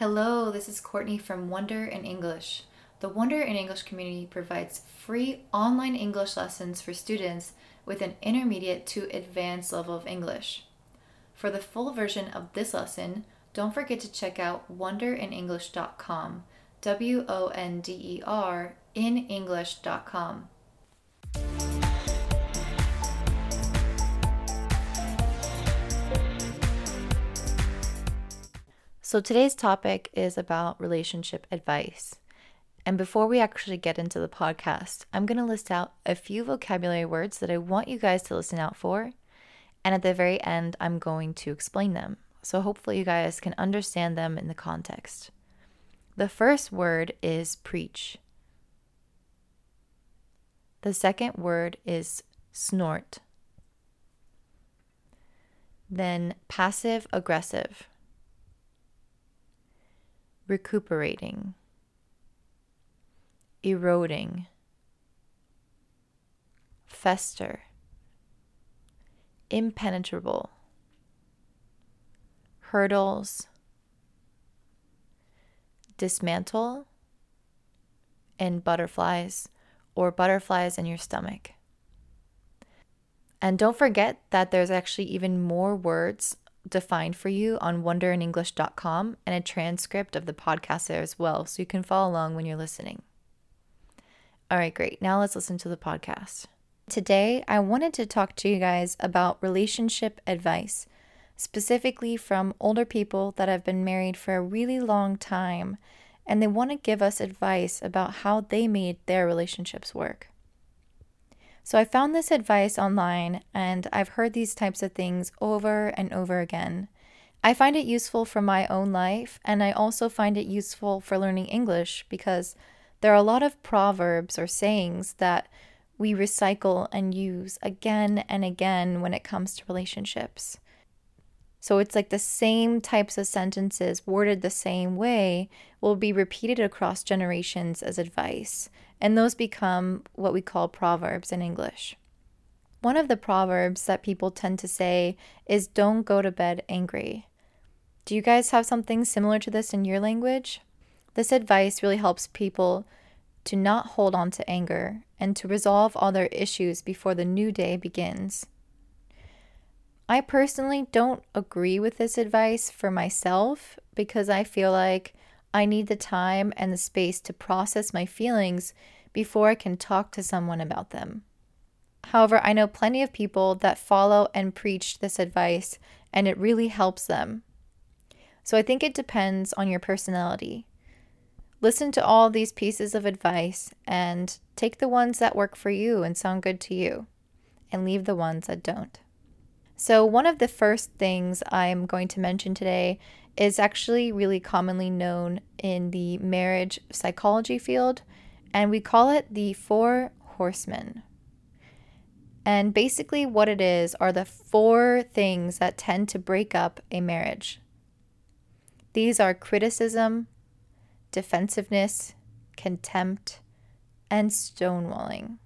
Hello, this is Courtney from Wonder in English. The Wonder in English community provides free online English lessons for students with an intermediate to advanced level of English. For the full version of this lesson, don't forget to check out wonderinenglish.com. W O N D E R in English.com. So today's topic is about relationship advice. And before we actually get into the podcast, I'm going to list out a few vocabulary words that I want you guys to listen out for. And at the very end, I'm going to explain them. So hopefully, you guys can understand them in the context. The first word is preach. The second word is snort. Then passive aggressive. Recuperating. Eroding. Fester. Impenetrable. Hurdles dismantle, and butterflies or butterflies in your stomach. And don't forget that there's actually even more words defined for you on wonderinenglish.com and a transcript of the podcast there as well, so you can follow along when you're listening. All right, great. Now let's listen to the podcast. Today, I wanted to talk to you guys about relationship advice specifically from older people that have been married for a really long time and they want to give us advice about how they made their relationships work. So I found this advice online and I've heard these types of things over and over again. I find it useful for my own life and I also find it useful for learning English because there are a lot of proverbs or sayings that we recycle and use again and again when it comes to relationships. So it's like the same types of sentences worded the same way will be repeated across generations as advice, and those become what we call proverbs in English. One of the proverbs that people tend to say is don't go to bed angry. Do you guys have something similar to this in your language? This advice really helps people to not hold on to anger and to resolve all their issues before the new day begins. I personally don't agree with this advice for myself because I feel like I need the time and the space to process my feelings before I can talk to someone about them. However, I know plenty of people that follow and preach this advice and it really helps them. So I think it depends on your personality. Listen to all these pieces of advice and take the ones that work for you and sound good to you, and leave the ones that don't. So, one of the first things I'm going to mention today is actually really commonly known in the marriage psychology field, and we call it the Four Horsemen. And basically, what it is are the four things that tend to break up a marriage. These are criticism, defensiveness, contempt, and stonewalling.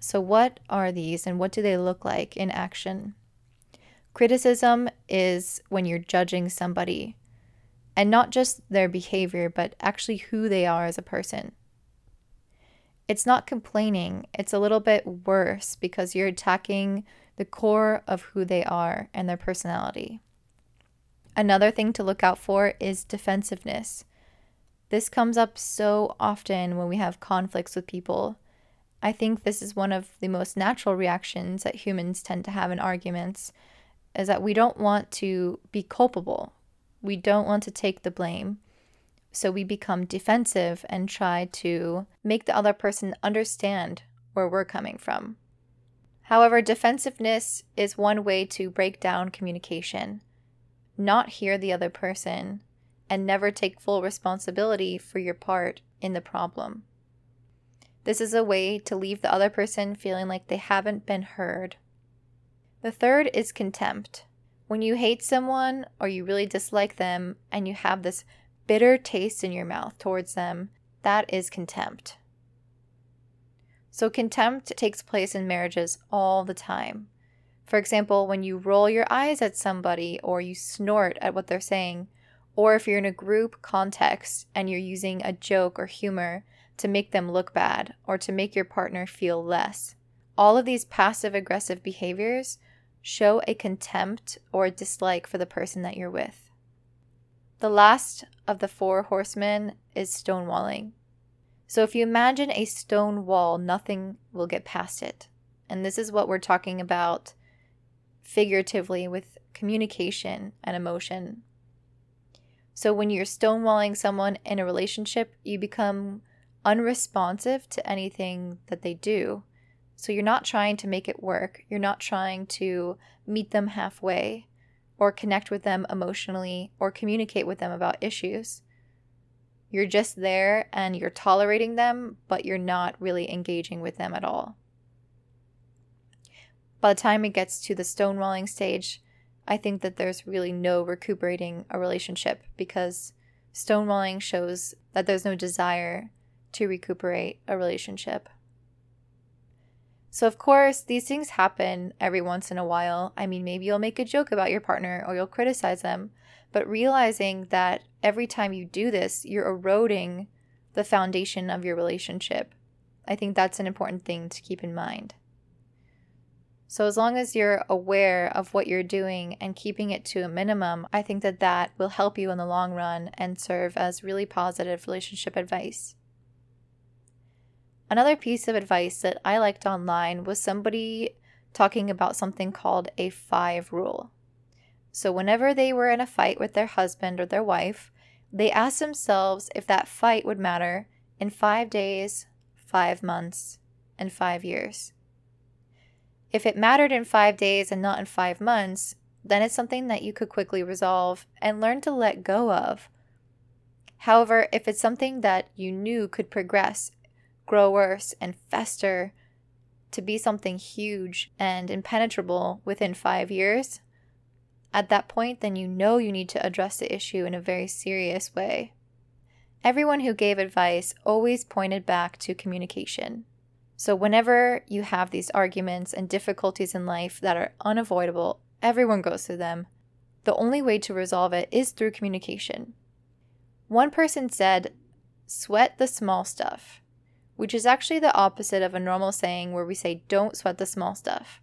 So, what are these and what do they look like in action? Criticism is when you're judging somebody and not just their behavior, but actually who they are as a person. It's not complaining, it's a little bit worse because you're attacking the core of who they are and their personality. Another thing to look out for is defensiveness. This comes up so often when we have conflicts with people I think this is one of the most natural reactions that humans tend to have in arguments is that we don't want to be culpable. We don't want to take the blame. So we become defensive and try to make the other person understand where we're coming from. However, defensiveness is one way to break down communication, not hear the other person, and never take full responsibility for your part in the problem. This is a way to leave the other person feeling like they haven't been heard. The third is contempt. When you hate someone or you really dislike them and you have this bitter taste in your mouth towards them, that is contempt. So, contempt takes place in marriages all the time. For example, when you roll your eyes at somebody or you snort at what they're saying, or if you're in a group context and you're using a joke or humor to make them look bad or to make your partner feel less. All of these passive aggressive behaviors show a contempt or dislike for the person that you're with. The last of the four horsemen is stonewalling. So if you imagine a stone wall, nothing will get past it. And this is what we're talking about figuratively with communication and emotion. So when you're stonewalling someone in a relationship, you become unresponsive to anything that they do. So you're not trying to make it work. You're not trying to meet them halfway or connect with them emotionally or communicate with them about issues. You're just there and you're tolerating them, but you're not really engaging with them at all. By the time it gets to the stonewalling stage, I think that there's really no recuperating a relationship because stonewalling shows that there's no desire to recuperate a relationship. So, of course, these things happen every once in a while. I mean, maybe you'll make a joke about your partner or you'll criticize them, but realizing that every time you do this, you're eroding the foundation of your relationship. I think that's an important thing to keep in mind. So, as long as you're aware of what you're doing and keeping it to a minimum, I think that that will help you in the long run and serve as really positive relationship advice. Another piece of advice that I liked online was somebody talking about something called a five rule. So, whenever they were in a fight with their husband or their wife, they asked themselves if that fight would matter in five days, five months, and five years. If it mattered in five days and not in five months, then it's something that you could quickly resolve and learn to let go of. However, if it's something that you knew could progress grow worse and fester to be something huge and impenetrable within five years, at that point, then you know you need to address the issue in a very serious way. Everyone who gave advice always pointed back to communication. So, whenever you have these arguments and difficulties in life that are unavoidable, everyone goes through them. The only way to resolve it is through communication. One person said, Sweat the small stuff which is actually the opposite of a normal saying where we say, don't sweat the small stuff.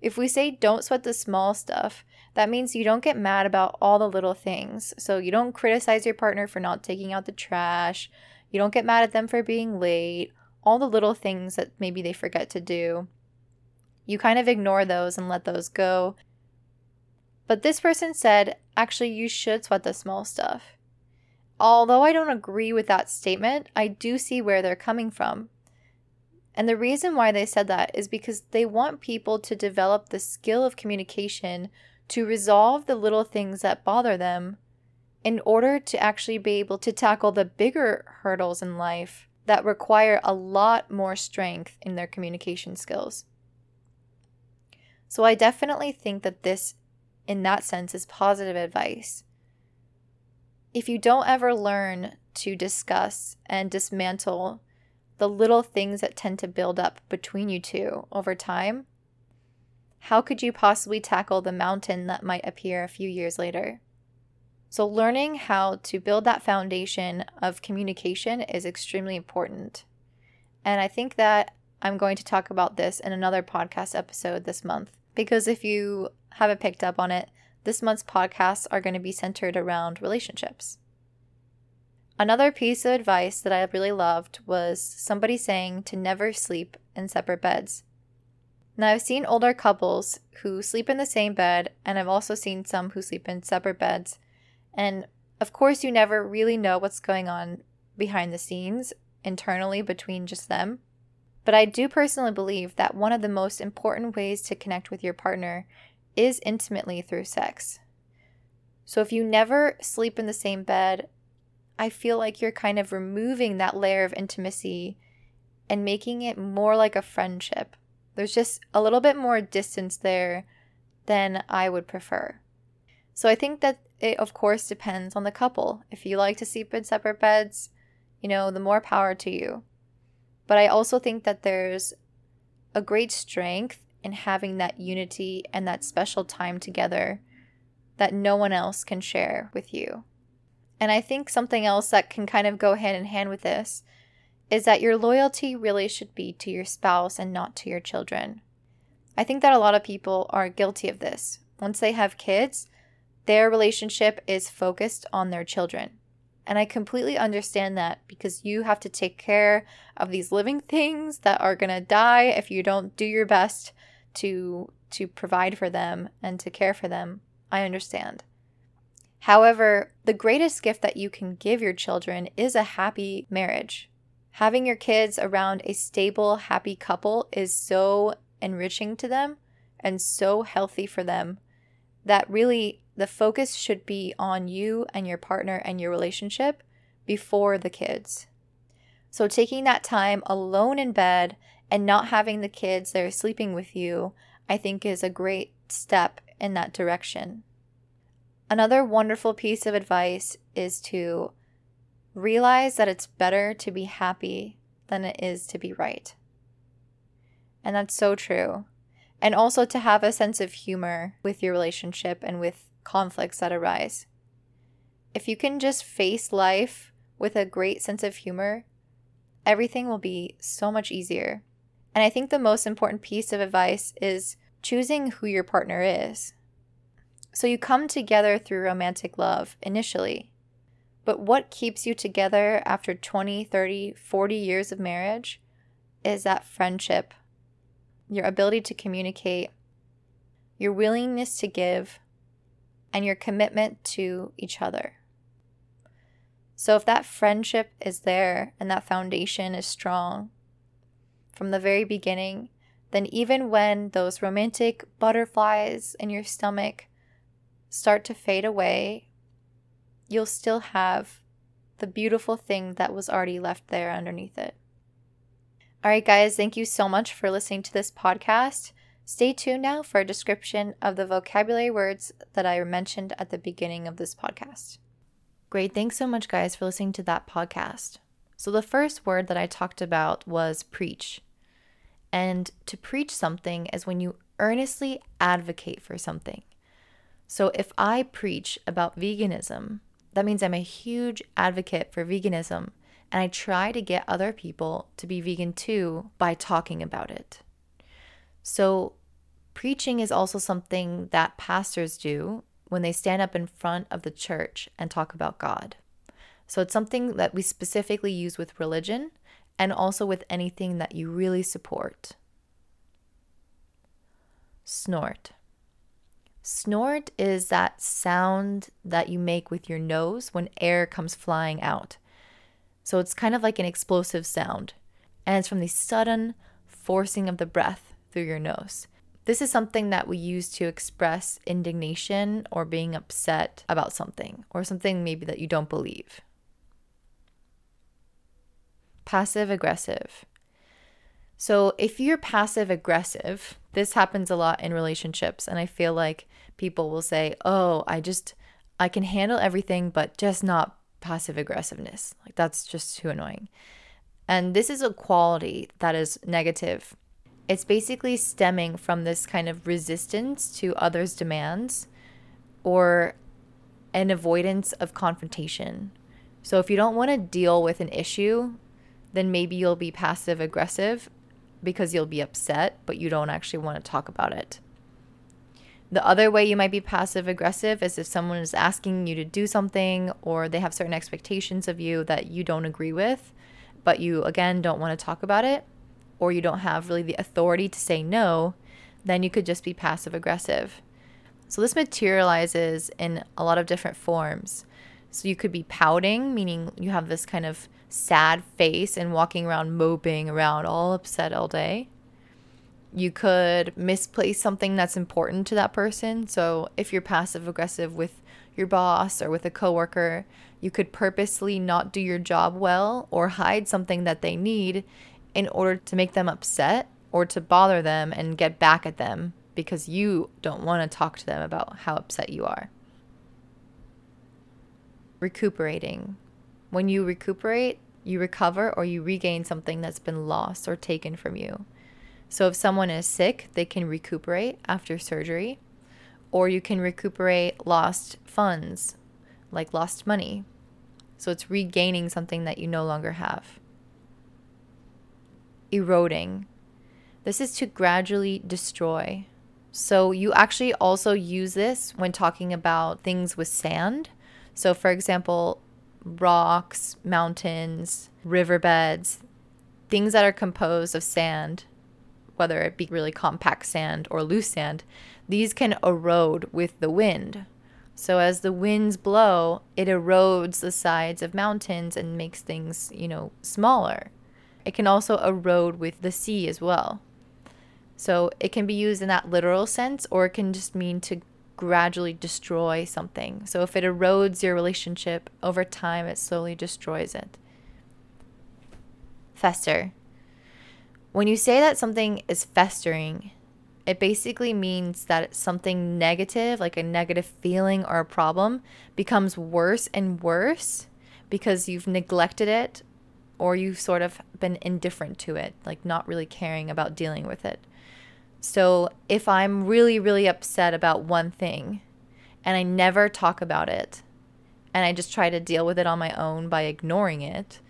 If we say, don't sweat the small stuff, that means you don't get mad about all the little things. So you don't criticize your partner for not taking out the trash, you don't get mad at them for being late, all the little things that maybe they forget to do. You kind of ignore those and let those go. But this person said, actually, you should sweat the small stuff. Although I don't agree with that statement, I do see where they're coming from. And the reason why they said that is because they want people to develop the skill of communication to resolve the little things that bother them in order to actually be able to tackle the bigger hurdles in life that require a lot more strength in their communication skills. So I definitely think that this, in that sense, is positive advice if you don't ever learn to discuss and dismantle the little things that tend to build up between you two over time, how could you possibly tackle the mountain that might appear a few years later? So, learning how to build that foundation of communication is extremely important. And I think that I'm going to talk about this in another podcast episode this month because if you haven't picked up on it, this month's podcasts are going to be centered around relationships. Another piece of advice that I really loved was somebody saying to never sleep in separate beds. Now, I've seen older couples who sleep in the same bed, and I've also seen some who sleep in separate beds. And of course, you never really know what's going on behind the scenes internally between just them. But I do personally believe that one of the most important ways to connect with your partner is intimately through sex. So if you never sleep in the same bed, I feel like you're kind of removing that layer of intimacy and making it more like a friendship. There's just a little bit more distance there than I would prefer. So I think that it, of course, depends on the couple. If you like to sleep in separate beds, you know, the more power to you. But I also think that there's a great strength in having that unity and that special time together that no one else can share with you. And I think something else that can kind of go hand in hand with this is that your loyalty really should be to your spouse and not to your children. I think that a lot of people are guilty of this. Once they have kids, their relationship is focused on their children. And I completely understand that because you have to take care of these living things that are going to die if you don't do your best to to provide for them and to care for them. I understand. However, the greatest gift that you can give your children is a happy marriage. Having your kids around a stable, happy couple is so enriching to them and so healthy for them that really the focus should be on you and your partner and your relationship before the kids. So, taking that time alone in bed and not having the kids that are sleeping with you, I think is a great step in that direction. Another wonderful piece of advice is to realize that it's better to be happy than it is to be right. And that's so true. And also to have a sense of humor with your relationship and with conflicts that arise. If you can just face life with a great sense of humor, everything will be so much easier. And I think the most important piece of advice is choosing who your partner is. So you come together through romantic love initially. But what keeps you together after 20, 30, 40 years of marriage is that friendship, your ability to communicate, your willingness to give, and your commitment to each other. So, if that friendship is there and that foundation is strong from the very beginning, then even when those romantic butterflies in your stomach start to fade away, you'll still have the beautiful thing that was already left there underneath it. All right, guys, thank you so much for listening to this podcast. Stay tuned now for a description of the vocabulary words that I mentioned at the beginning of this podcast. Great. Thanks so much, guys, for listening to that podcast. So, the first word that I talked about was preach. And to preach something is when you earnestly advocate for something. So, if I preach about veganism, that means I'm a huge advocate for veganism and I try to get other people to be vegan too by talking about it. So, Preaching is also something that pastors do when they stand up in front of the church and talk about God. So it's something that we specifically use with religion and also with anything that you really support. Snort. Snort is that sound that you make with your nose when air comes flying out. So it's kind of like an explosive sound, and it's from the sudden forcing of the breath through your nose. This is something that we use to express indignation or being upset about something or something maybe that you don't believe. Passive aggressive. So, if you're passive aggressive, this happens a lot in relationships. And I feel like people will say, Oh, I just, I can handle everything, but just not passive aggressiveness. Like, that's just too annoying. And this is a quality that is negative it's basically stemming from this kind of resistance to others' demands or an avoidance of confrontation. So if you don't want to deal with an issue, then maybe you'll be passive aggressive because you'll be upset, but you don't actually want to talk about it. The other way you might be passive aggressive is if someone is asking you to do something or they have certain expectations of you that you don't agree with, but you again don't want to talk about it or you don't have really the authority to say no, then you could just be passive aggressive. So this materializes in a lot of different forms. So you could be pouting, meaning you have this kind of sad face and walking around moping around all upset all day. You could misplace something that's important to that person. So if you're passive aggressive with your boss or with a coworker, you could purposely not do your job well or hide something that they need in order to make them upset or to bother them and get back at them because you don't want to talk to them about how upset you are. Recuperating. When you recuperate, you recover or you regain something that's been lost or taken from you. So if someone is sick, they can recuperate after surgery. or you can recuperate lost funds, like lost money. So it's regaining something that you no longer have. Eroding. This is to gradually destroy. So you actually also use this when talking about things with sand. So, for example, rocks, mountains, riverbeds, things that are composed of sand, whether it be really compact sand or loose sand, these can erode with the wind. So as the winds blow, it erodes the sides of mountains and makes things, you know, smaller. It can also erode with the sea as well. So it can be used in that literal sense, or it can just mean to gradually destroy something. So if it erodes your relationship over time, it slowly destroys it. Fester. When you say that something is festering, it basically means that something negative, like a negative feeling or a problem, becomes worse and worse because you've neglected it or you've sort of been indifferent to it, like not really caring about dealing with it. So if I'm really, really upset about one thing and I never talk about it and I just try to deal with it on my own by ignoring it,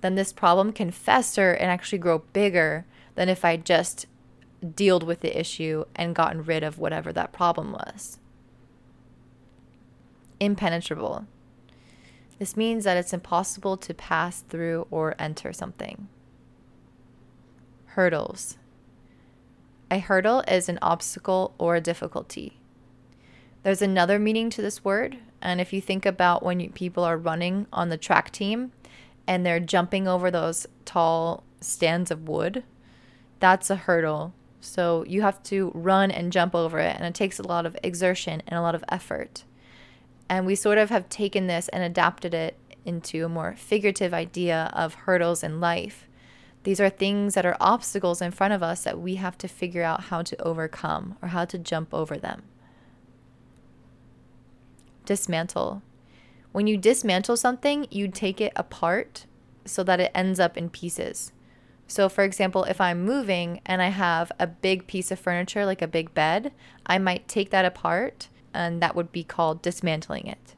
then this problem can fester and actually grow bigger than if I just dealt with the issue and gotten rid of whatever that problem was. Impenetrable. This means that it's impossible to pass through or enter something. Hurdles. A hurdle is an obstacle or a difficulty. There's another meaning to this word, and if you think about when you, people are running on the track team and they're jumping over those tall stands of wood, that's a hurdle. So you have to run and jump over it, and it takes a lot of exertion and a lot of effort. And we sort of have taken this and adapted it into a more figurative idea of hurdles in life these are things that are obstacles in front of us that we have to figure out how to overcome or how to jump over them. Dismantle. When you dismantle something, you take it apart so that it ends up in pieces. So, for example, if I'm moving and I have a big piece of furniture, like a big bed, I might take that apart, and that would be called dismantling it.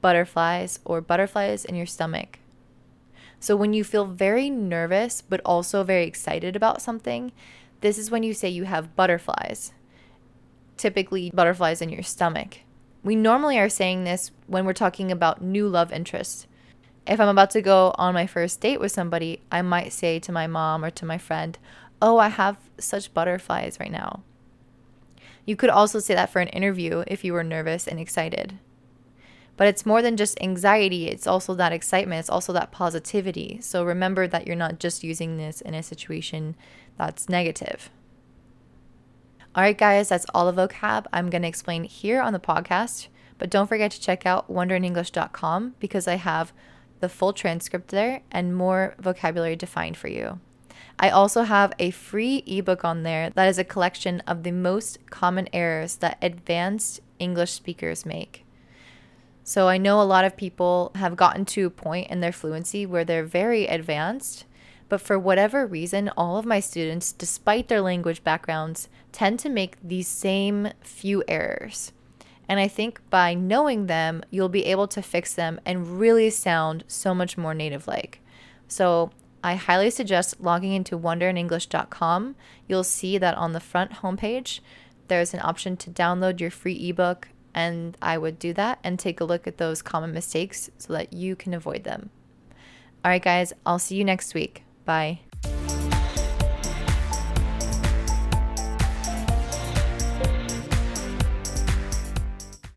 Butterflies or butterflies in your stomach. So when you feel very nervous, but also very excited about something, this is when you say you have butterflies, typically butterflies in your stomach. We normally are saying this when we're talking about new love interests. If I'm about to go on my first date with somebody, I might say to my mom or to my friend, Oh, I have such butterflies right now. You could also say that for an interview if you were nervous and excited. But it's more than just anxiety, it's also that excitement, it's also that positivity. So remember that you're not just using this in a situation that's negative. All right, guys, that's all the vocab I'm going to explain here on the podcast. But don't forget to check out wonderinenglish.com because I have the full transcript there and more vocabulary defined for you. I also have a free ebook on there that is a collection of the most common errors that advanced English speakers make. So I know a lot of people have gotten to a point in their fluency where they're very advanced, but for whatever reason, all of my students, despite their language backgrounds, tend to make these same few errors. And I think by knowing them, you'll be able to fix them and really sound so much more native like. So I highly suggest logging into wonderinenglish.com. You'll see that on the front homepage, there's an option to download your free ebook and I would do that and take a look at those common mistakes so that you can avoid them. All right, guys, I'll see you next week. Bye.